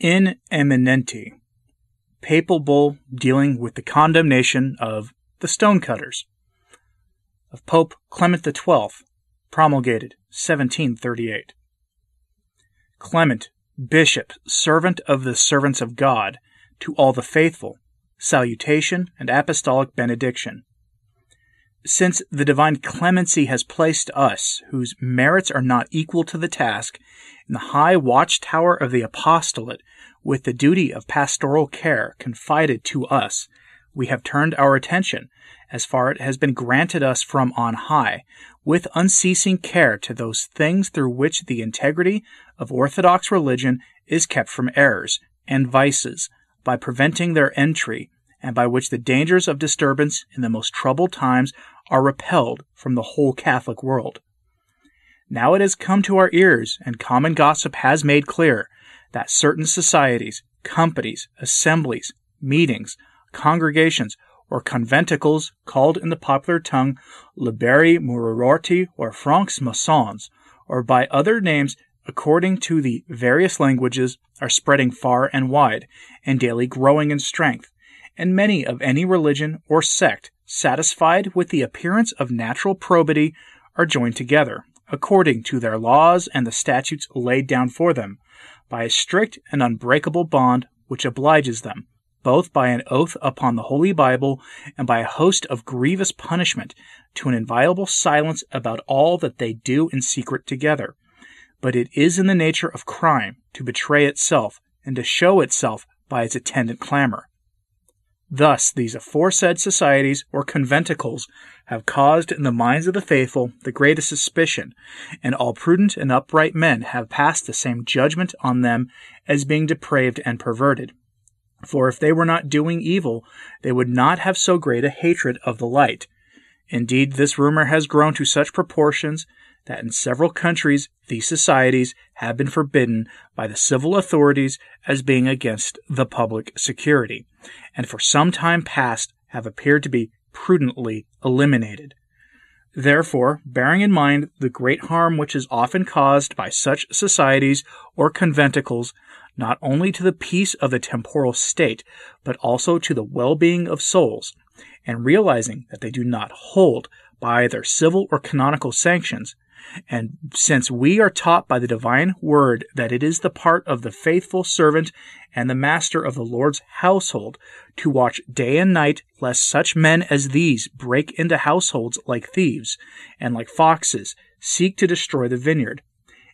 In eminenti, papal bull dealing with the condemnation of the stonecutters, of Pope Clement XII, promulgated 1738. Clement, bishop, servant of the servants of God, to all the faithful, salutation and apostolic benediction. Since the divine clemency has placed us, whose merits are not equal to the task, in the high watchtower of the apostolate, with the duty of pastoral care confided to us, we have turned our attention, as far it has been granted us from on high, with unceasing care to those things through which the integrity of orthodox religion is kept from errors and vices, by preventing their entry, and by which the dangers of disturbance in the most troubled times are repelled from the whole Catholic world. Now it has come to our ears, and common gossip has made clear, that certain societies, companies, assemblies, meetings, congregations, or conventicles, called in the popular tongue liberi muratori or francs maçons, or by other names according to the various languages, are spreading far and wide, and daily growing in strength, and many of any religion or sect, satisfied with the appearance of natural probity, are joined together, according to their laws and the statutes laid down for them, by a strict and unbreakable bond which obliges them, both by an oath upon the Holy Bible and by a host of grievous punishment, to an inviolable silence about all that they do in secret together. But it is in the nature of crime to betray itself and to show itself by its attendant clamor. Thus, these aforesaid societies or conventicles have caused in the minds of the faithful the greatest suspicion, and all prudent and upright men have passed the same judgment on them as being depraved and perverted. For if they were not doing evil, they would not have so great a hatred of the light. Indeed, this rumor has grown to such proportions that in several countries these societies have been forbidden by the civil authorities as being against the public security, and for some time past have appeared to be prudently eliminated. Therefore, bearing in mind the great harm which is often caused by such societies or conventicles, not only to the peace of the temporal state, but also to the well being of souls, and realizing that they do not hold by their civil or canonical sanctions, and since we are taught by the divine word that it is the part of the faithful servant and the master of the Lord's household to watch day and night, lest such men as these break into households like thieves, and like foxes seek to destroy the vineyard,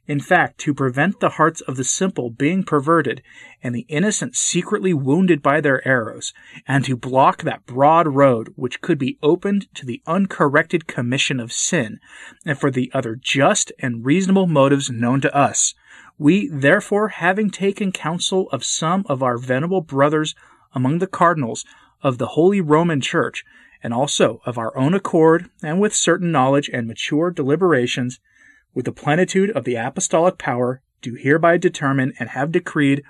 in fact, to prevent the hearts of the simple being perverted and the innocent secretly wounded by their arrows, and to block that broad road which could be opened to the uncorrected commission of sin, and for the other just and reasonable motives known to us. We, therefore, having taken counsel of some of our venerable brothers among the cardinals of the Holy Roman Church, and also of our own accord, and with certain knowledge and mature deliberations, with the plenitude of the apostolic power, do hereby determine and have decreed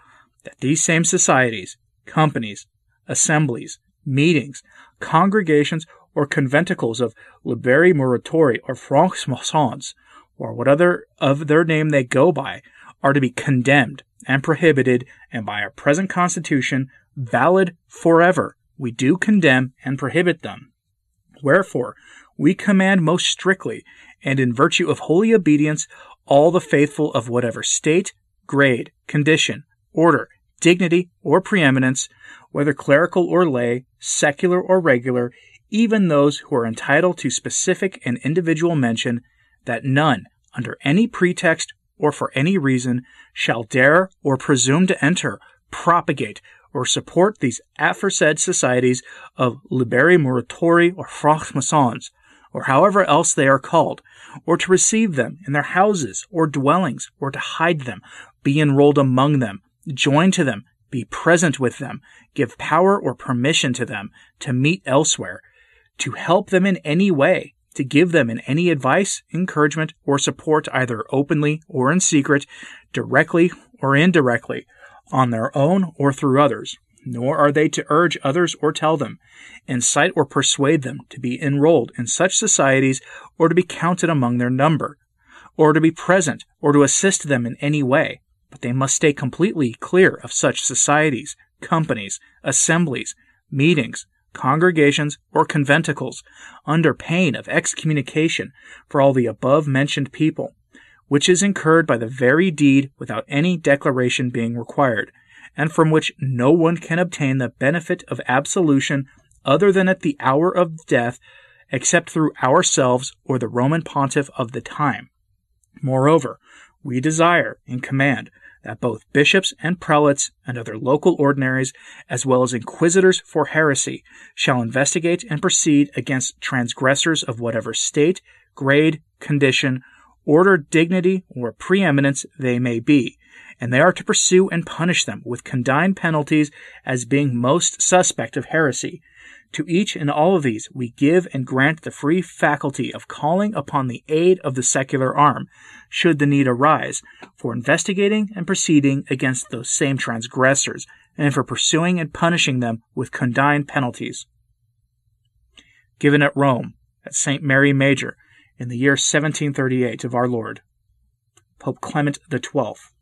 that these same societies, companies, assemblies, meetings, congregations, or conventicles of liberi muratori or francs maçons, or what other of their name they go by, are to be condemned and prohibited, and by our present constitution, valid forever, we do condemn and prohibit them. Wherefore, we command most strictly and in virtue of holy obedience, all the faithful of whatever state, grade, condition, order, dignity, or preeminence, whether clerical or lay, secular or regular, even those who are entitled to specific and individual mention, that none, under any pretext or for any reason, shall dare or presume to enter, propagate, or support these aforesaid societies of liberi muratori or francs-maçons, or however else they are called, or to receive them in their houses or dwellings, or to hide them, be enrolled among them, join to them, be present with them, give power or permission to them to meet elsewhere, to help them in any way, to give them in any advice, encouragement, or support either openly or in secret, directly or indirectly, on their own or through others, nor are they to urge others or tell them, incite or persuade them to be enrolled in such societies or to be counted among their number, or to be present or to assist them in any way, but they must stay completely clear of such societies, companies, assemblies, meetings, congregations, or conventicles, under pain of excommunication for all the above mentioned people, which is incurred by the very deed without any declaration being required, and from which no one can obtain the benefit of absolution other than at the hour of death, except through ourselves or the Roman pontiff of the time. Moreover, we desire and command that both bishops and prelates and other local ordinaries, as well as inquisitors for heresy, shall investigate and proceed against transgressors of whatever state, grade, condition, order, dignity, or preeminence they may be, and they are to pursue and punish them with condign penalties as being most suspect of heresy, to each and all of these we give and grant the free faculty of calling upon the aid of the secular arm, should the need arise, for investigating and proceeding against those same transgressors, and for pursuing and punishing them with condign penalties. Given at Rome, at St. Mary Major, in the year 1738 of our Lord. Pope Clement Twelfth.